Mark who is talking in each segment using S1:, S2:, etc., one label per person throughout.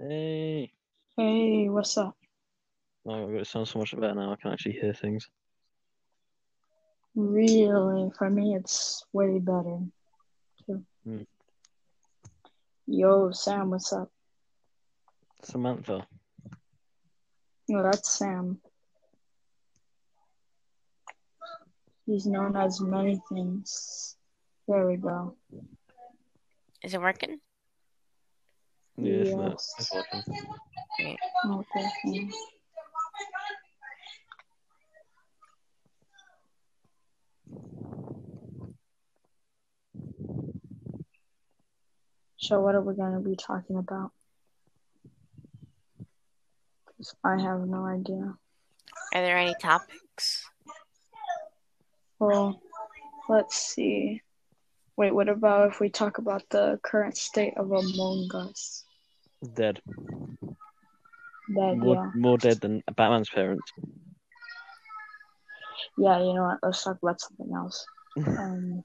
S1: Hey.
S2: Hey, what's up?
S1: Oh, it sounds so much better now. I can actually hear things.
S2: Really, for me, it's way better. Too.
S1: Hmm.
S2: Yo, Sam, what's up?
S1: Samantha.
S2: No, that's Sam. He's known as many things. There we go.
S3: Is it working?
S1: Yeah, it's not.
S2: Yes.
S1: It's working.
S3: Great.
S2: Okay. So, what are we going to be talking about? I have no idea.
S3: Are there any topics?
S2: Well, let's see. Wait, what about if we talk about the current state of Among Us?
S1: Dead.
S2: That,
S1: More,
S2: yeah.
S1: more dead than Batman's parents.
S2: Yeah, you know what? Let's talk about something else. Um,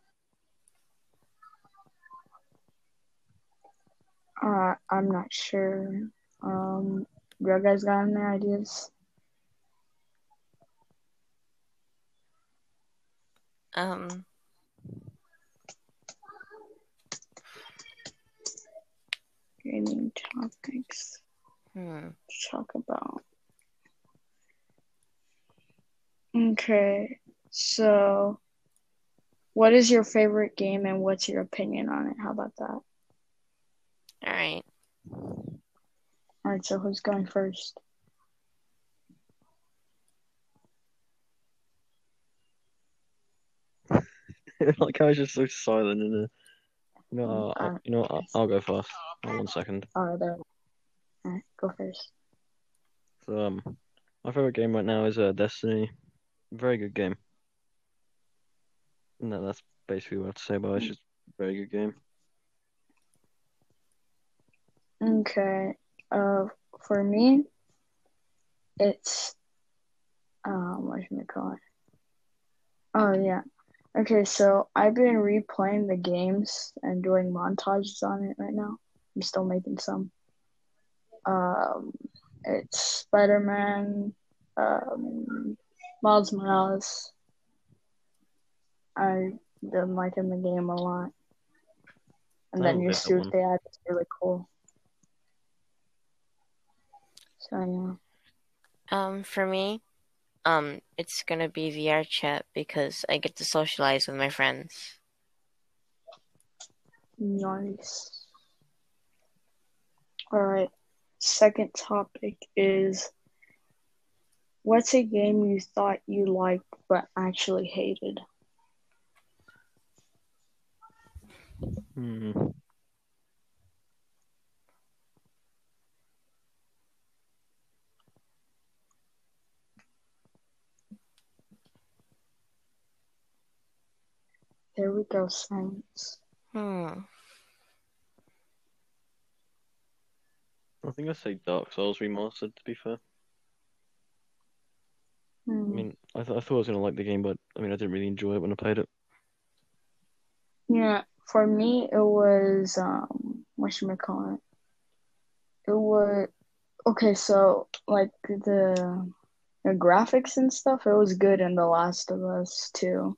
S2: uh, I'm not sure. Um, you guys got any ideas?
S3: Um,
S2: Gaming topics
S3: hmm.
S2: to talk about. Okay, so what is your favorite game and what's your opinion on it? How about that?
S3: All right.
S2: All right, so who's going first?
S1: like I was just so silent and there. You know, I'll, I'll-
S2: Uh,
S1: you know, what, I'll, I'll go first. Hold one second.
S2: Oh, there. All right, go first.
S1: So, um, my favorite game right now is uh, Destiny. Very good game. No, that's basically what I have to say about it. It's just a very good game.
S2: Okay. Uh, for me, it's um, what should I call it? Oh yeah. Okay, so I've been replaying the games and doing montages on it right now. I'm still making some. Um, it's Spider-Man, um, Miles Morales. I've been liking the game a lot. And
S1: then
S2: the
S1: haven't
S2: new
S1: played that
S2: suit
S1: one.
S2: they added is really cool. So yeah.
S3: Um, for me, um, it's gonna be VR chat because I get to socialize with my friends.
S2: Nice. All right. Second topic is what's a game you thought you liked but actually hated?
S1: Hmm.
S2: There we go, science.
S3: Hmm.
S1: I think I'd say Dark Souls Remastered, to be fair. I
S2: Hmm.
S1: mean, I, th I thought I was gonna like the game, but I mean, I didn't really enjoy it when I played it.
S2: Yeah, for me it was um what should I call it? It was okay, so like the the graphics and stuff, it was good in The Last of Us too.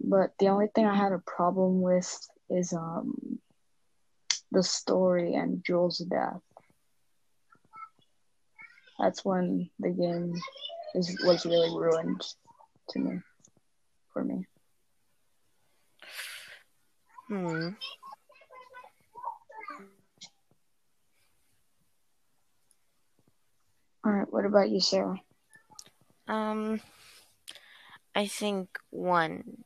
S2: But the only thing I had a problem with is um the story and Joel's death. That's when the game is was really ruined to me for me.
S3: Hmm.
S2: All right, what about you, Sarah?
S3: Um, I think one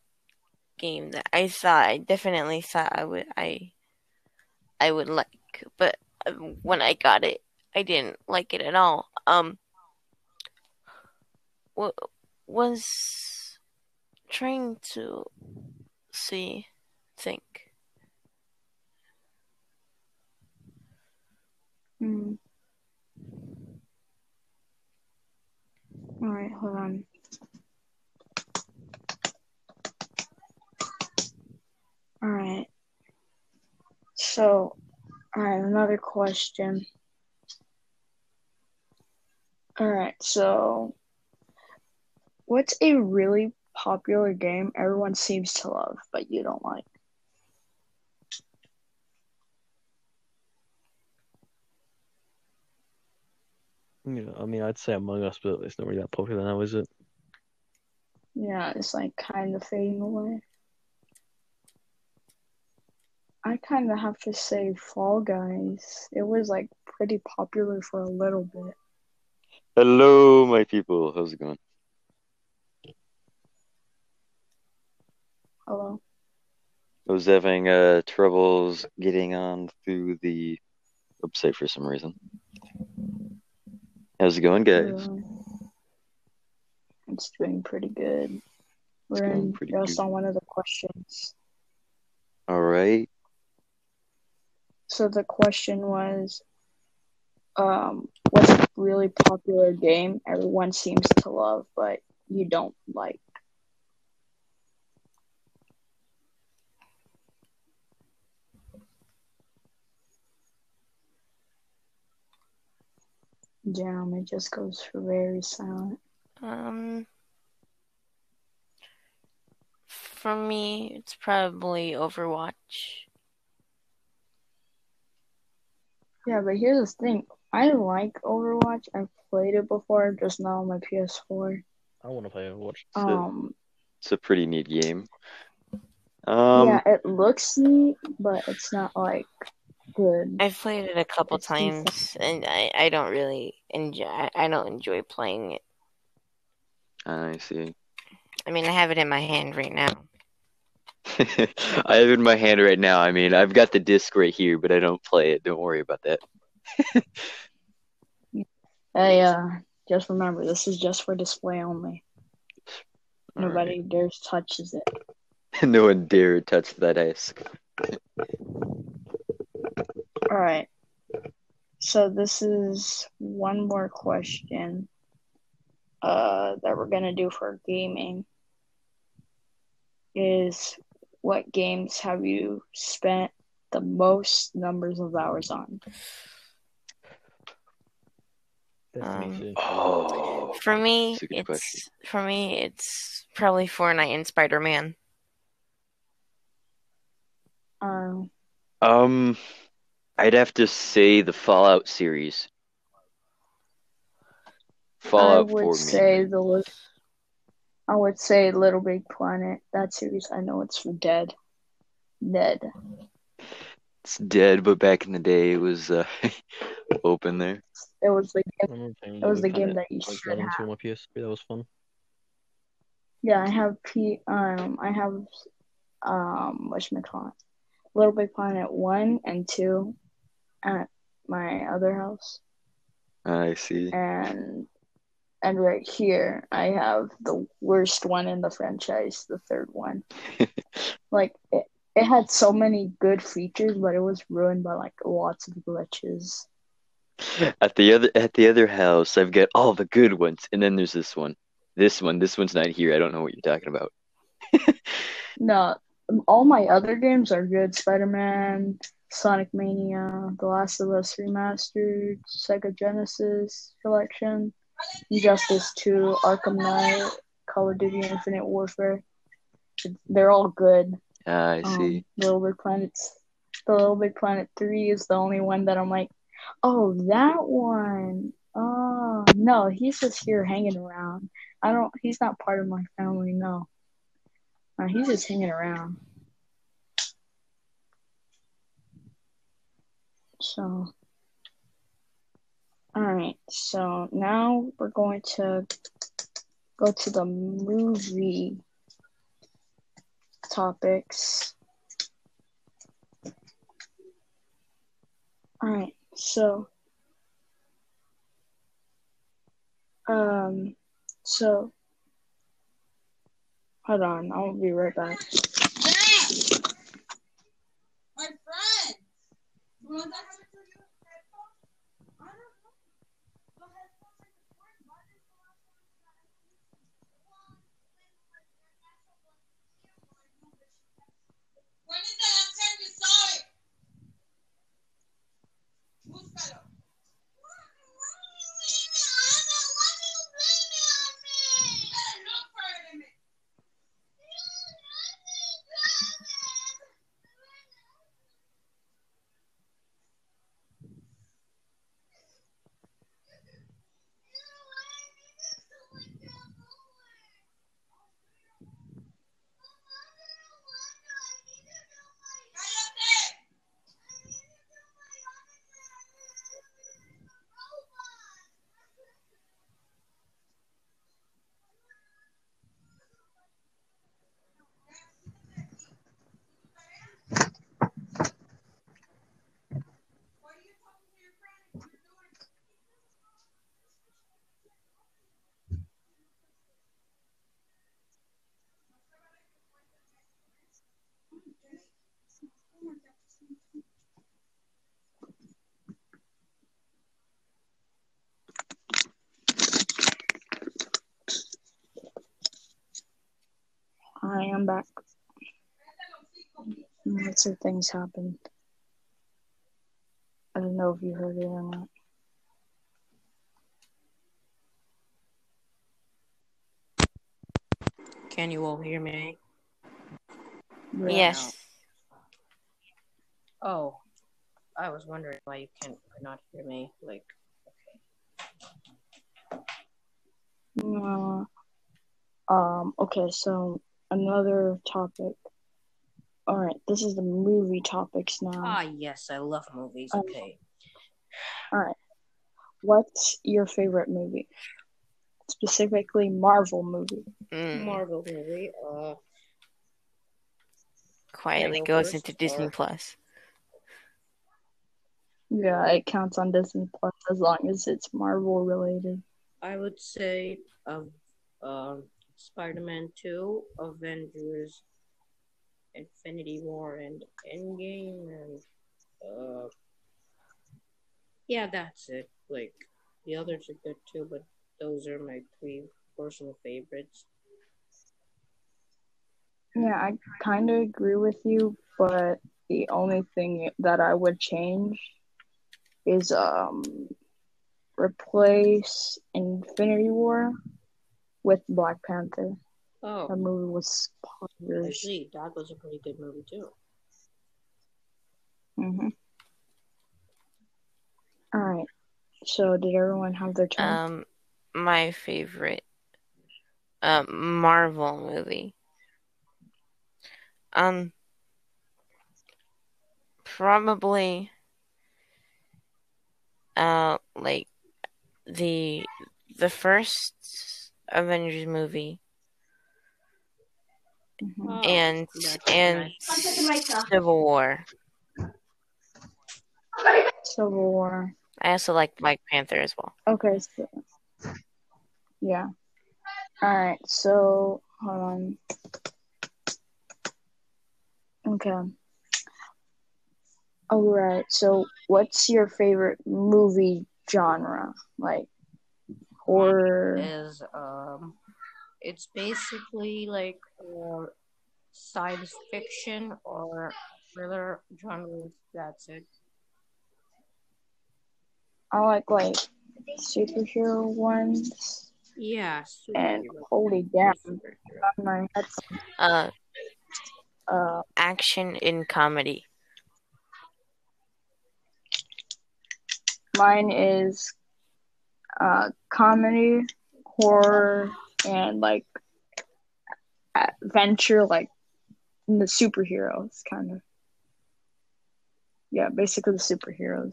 S3: game that I thought I definitely thought I would I I would like, but um, when I got it, I didn't like it at all. Um, wa- was trying to see think.
S2: Hmm. All right, hold on. All right. So, all right, another question. All right, so what's a really popular game everyone seems to love but you don't like?
S1: Yeah, I mean, I'd say Among Us, but it's not really that popular now, is it?
S2: Yeah, it's like kind of fading away. I kind of have to say Fall Guys. It was like pretty popular for a little bit.
S4: Hello, my people. How's it going?
S2: Hello.
S4: I was having uh, troubles getting on through the website for some reason. How's it going, guys?
S2: It's doing pretty good. We're in just
S4: good.
S2: on one of the questions.
S4: All right.
S2: So the question was, um, what's really popular game everyone seems to love but you don't like? Damn, it just goes very silent.
S3: Um, for me, it's probably Overwatch.
S2: Yeah, but here's the thing. I like Overwatch. I've played it before, just not on my PS4.
S1: I want to play Overwatch.
S4: So-
S2: Um,
S4: It's a pretty neat game. Um,
S2: yeah, it looks neat, but it's not like good.
S3: I've played it a couple
S2: It's decent.
S3: times, and I, I don't really enjoy. I I don't enjoy playing it.
S4: I see.
S3: I mean, I have it in my hand right now.
S4: I have it in my hand right now. I mean, I've got the disc right here, but I don't play it. Don't worry about that.
S2: Hey, uh, just remember, this is just for display only.
S4: All
S2: Nobody dares touches it.
S4: no one dare touch that ice.
S2: All right. So this is one more question uh, that we're gonna do for gaming. Is what games have you spent the most numbers of hours on?
S1: Destiny
S3: Um,
S4: Oh,
S3: For me,
S4: That's a good
S3: it's
S4: question.
S3: for me, it's probably Fortnite and Spider Man.
S2: Um,
S4: um, I'd have to say the Fallout series. Fallout
S2: I would say
S4: mainly.
S2: the I would say Little Big Planet. That series, I know it's for dead. Dead.
S4: It's dead, but back in the day, it was uh, open there.
S2: It was the game.
S1: I remember playing
S2: It was the game
S1: Planet
S2: that you
S1: like,
S2: should have.
S1: to my PS3. That was fun.
S2: Yeah, I have P. Um, I have um, what you call it? Little Big Planet one and two at my other house,
S4: I see.
S2: and and right here I have the worst one in the franchise, the third one. Like it, it had so many good features, but it was ruined by like lots of glitches.
S4: At the other at the other house, I've got all the good ones, and then there's this one. This one, this one's not here. I don't know what you're talking about.
S2: No, all my other games are good. Spider Man, Sonic Mania, The Last of Us Remastered, Sega Genesis Collection, Injustice 2, Arkham Knight, Call of Duty Infinite Warfare. They're all good.
S4: Ah, I
S2: Um,
S4: see.
S2: Little Big Planets. The Little Big Planet 3 is the only one that I'm like, oh, that one. Oh, no, he's just here hanging around. I don't, he's not part of my family, no. No, he's just hanging around. So, alright, so now we're going to go to the movie topics. Alright, so um so hold on, I'll be right back.
S5: My. The ones I haven't told you headphones? I don't know. The headphones are important. Why did the last one not When is the last time you saw it? Búscalo.
S2: I'm back. Lots of things happened. I don't know if you heard it or not.
S6: Can you all hear me?
S2: Yeah.
S3: Yes.
S6: Oh, I was wondering why you can't could not hear me. Like, okay.
S2: Uh, um. Okay. So another topic. All right. This is the movie topics now.
S6: ah, yes, I love movies.
S2: Um,
S6: Okay.
S2: All right. What's your favorite movie? Specifically, Marvel movie.
S3: Mm,
S6: Marvel movie. Uh,
S3: quietly
S6: go
S3: goes
S6: first,
S3: into Disney
S6: or-
S3: Plus.
S2: Yeah, it counts on Disney Plus as long as it's Marvel related.
S6: I would say of um Spider-Man Two, Avengers, Infinity War, and Endgame, and uh, yeah, that's it. Like the others are good too, but those are my three personal favorites.
S2: Yeah, I kind of agree with you, but the only thing that I would change is um replace Infinity War with Black Panther.
S6: Oh, that
S2: movie was
S6: I
S2: bonkers.
S6: see. That was a pretty good movie too.
S2: hmm All right. So did everyone have their turn?
S3: Um, my favorite um Marvel movie. Um, probably uh like the the first Avengers movie
S2: Mhm.
S6: Oh,
S3: and
S6: that's
S3: and
S6: nice.
S3: Civil War.
S2: Civil War.
S3: I also like Black Panther as well.
S2: Okay. So, yeah. All right. So hold on. Okay. All right. So, what's your favorite movie genre? Like horror.
S6: is um it's basically like uh, science fiction or thriller genres that's it
S2: I like like superhero ones.
S6: yeah
S2: And holy damn,
S6: Superhero.
S2: my head.
S3: Uh,
S2: Uh,
S3: action in comedy.
S2: mine is uh comedy, horror, and like adventure, like the superheroes kind of. Yeah, basically the superheroes.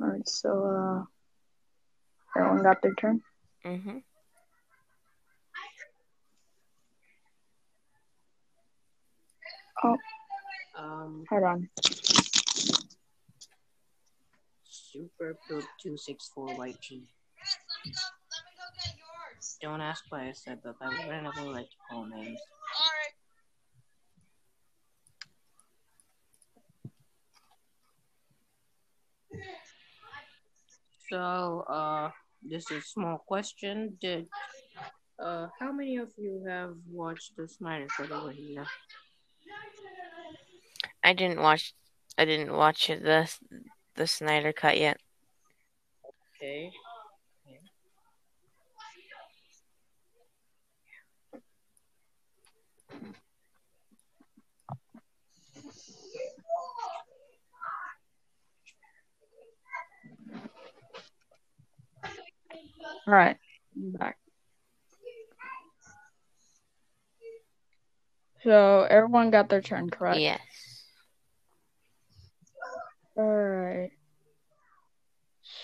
S2: All right, so uh, everyone got their turn.
S3: hmm
S6: um
S2: Hold on.
S6: super poop 264 white G. don't ask why i said that i randomly like to call names So, uh, this is a small question. Did, uh, how many of you have watched the Snyder Cut over here?
S3: I didn't watch. I didn't watch the the Snyder cut yet.
S6: Okay.
S2: All right, I'm back. So everyone got their turn, correct?
S3: Yes.
S2: All right.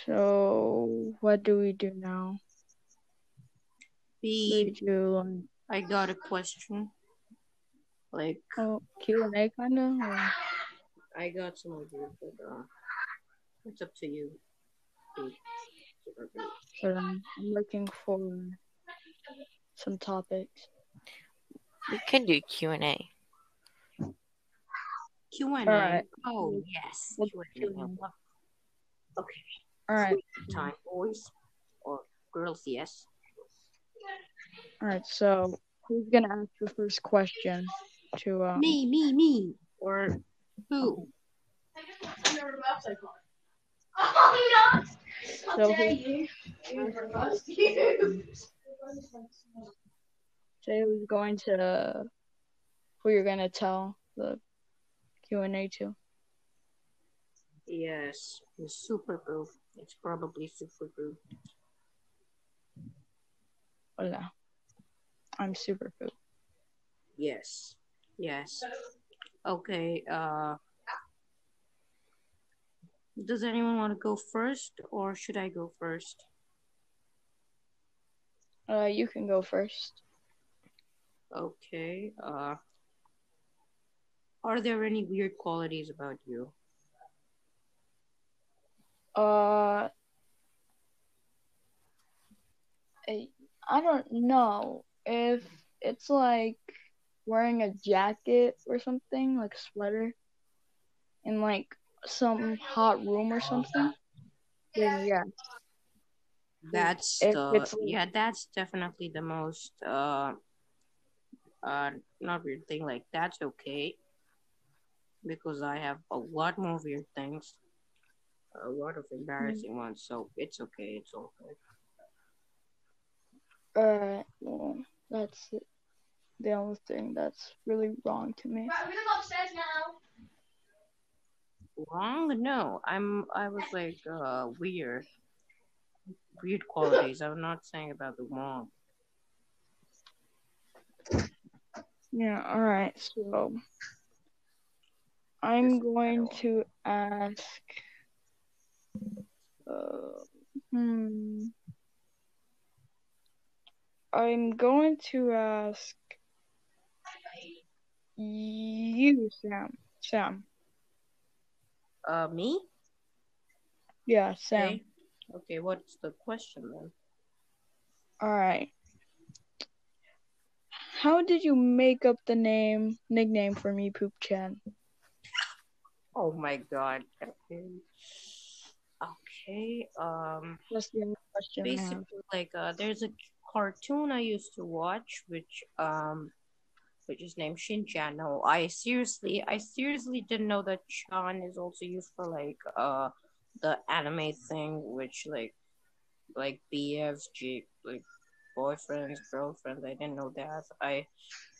S2: So what do we do now? We
S6: B,
S2: do um,
S6: I got a question. Like,
S2: oh, Q and A kind of.
S6: I got some ideas, but, uh, it's up to you. B. Super poop.
S2: Hold on, I'm looking for some topics.
S3: We can do Q and A.
S6: Q&A.
S2: Alright.
S6: Oh, yes. Q&A.
S2: Q&A.
S6: Okay.
S2: All right.
S6: Time, boys. Or girls, yes.
S2: All right. So who's gonna ask the first question? To um,
S6: Me, me, me. Or who? Oh, no.
S2: So who, say who's going to who you're gonna tell the Q and A to?
S6: Yes, the super boo. It's probably super boo.
S2: Hola. I'm super food.
S6: Yes. Yes. Okay, uh does anyone want to go first or should I go first?
S2: Uh, you can go first.
S6: Okay. Uh Are there any weird qualities about you?
S2: Uh, I, I don't know if it's like wearing a jacket or something, like a sweater, in like some hot room or something. Then yeah,
S6: That's
S2: If
S6: the
S2: it's-
S6: yeah, that's definitely the most uh uh not weird thing. Like that's okay because I have a lot more weird things, a lot of embarrassing ones. So it's okay. It's okay.
S2: uh, well, that's the only thing that's really wrong to me.
S5: Right, we're gonna go upstairs now.
S6: Wrong? No, I'm. I was like uh weird, weird qualities. I'm not saying about the wrong.
S2: Yeah, all right. So I'm going to ask. Hmm. I'm going to ask you, Sam. Sam.
S6: Uh, me?
S2: Yeah, Sam.
S6: Okay. Okay. What's the question then?
S2: All right. How did you make up the name nickname for me, Poop Chan?
S6: Oh my god. Okay. Um.
S2: That's the only question
S6: basically like uh there's a cartoon I used to watch which um which is named Shin-chan. No, I seriously I seriously didn't know that Chan is also used for like uh the anime thing which like like BFs, G like boyfriends, girlfriends. I didn't know that. I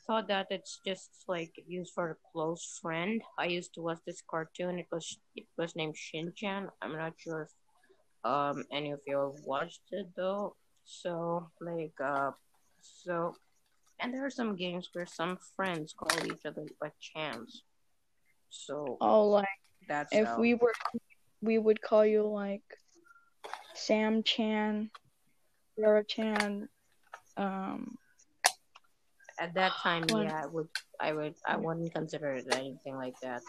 S6: thought that it's just like used for a close friend. I used to watch this cartoon. It was it was named Shin-chan. I'm not sure if um any of you have watched it though so like uh so and there are some games where some friends call each other by chance so
S2: Oh, like
S6: that's
S2: if
S6: how-
S2: we were, we would call you like Sam Chan, Sarah Chan. Um,
S6: at that time yeah i would i would i wouldn't consider it anything like that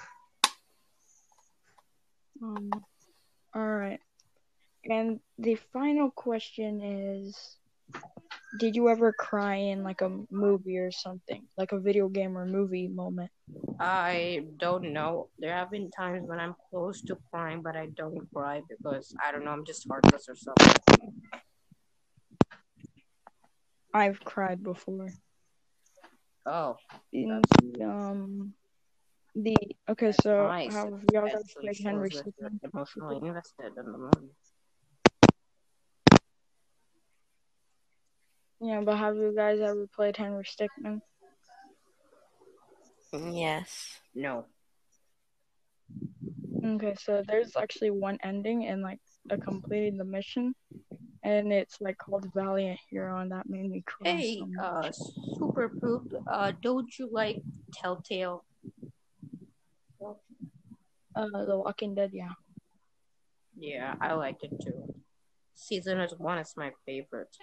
S2: um, all right. And the final question is, did you ever cry in like a movie or something, like a video game or movie moment?
S6: i don't know there have been times when i'm close to crying but i don't cry because i don't know i'm just heartless or something
S2: I've cried before.
S6: Oh
S2: In,
S6: That's-
S2: um, the okay, so
S6: nice
S2: how have y'all guys
S6: actually
S2: played Henry Stickmin?
S6: emotionally invested in the movie
S2: Yeah, but have you guys ever played Henry Stickmin?
S3: Yes.
S6: no
S2: Okay, so there's actually one ending in like a completing the mission, and it's like called Valiant Hero, and that made me cry
S6: Hey,
S2: so
S6: uh. Super Poop, uh, don't you like Telltale?
S2: Uh, The Walking Dead, yeah.
S6: Yeah, I liked it too. Season is one is my favorite.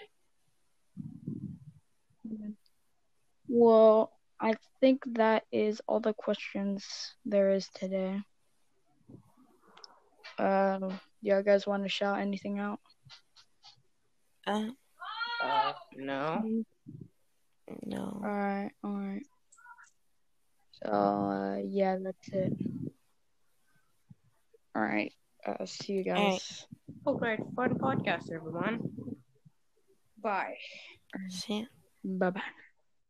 S2: Well, I think that is all the questions there is today. Um, you guys want to shout anything out?
S3: Uh,
S6: Uh, no.
S3: no.
S2: Alright, alright. So, uh, yeah, that's it. Alright, uh, see you guys.
S3: Alright.
S6: Oh, great. Fun podcast, everyone. Bye.
S3: See ya.
S2: Bye bye.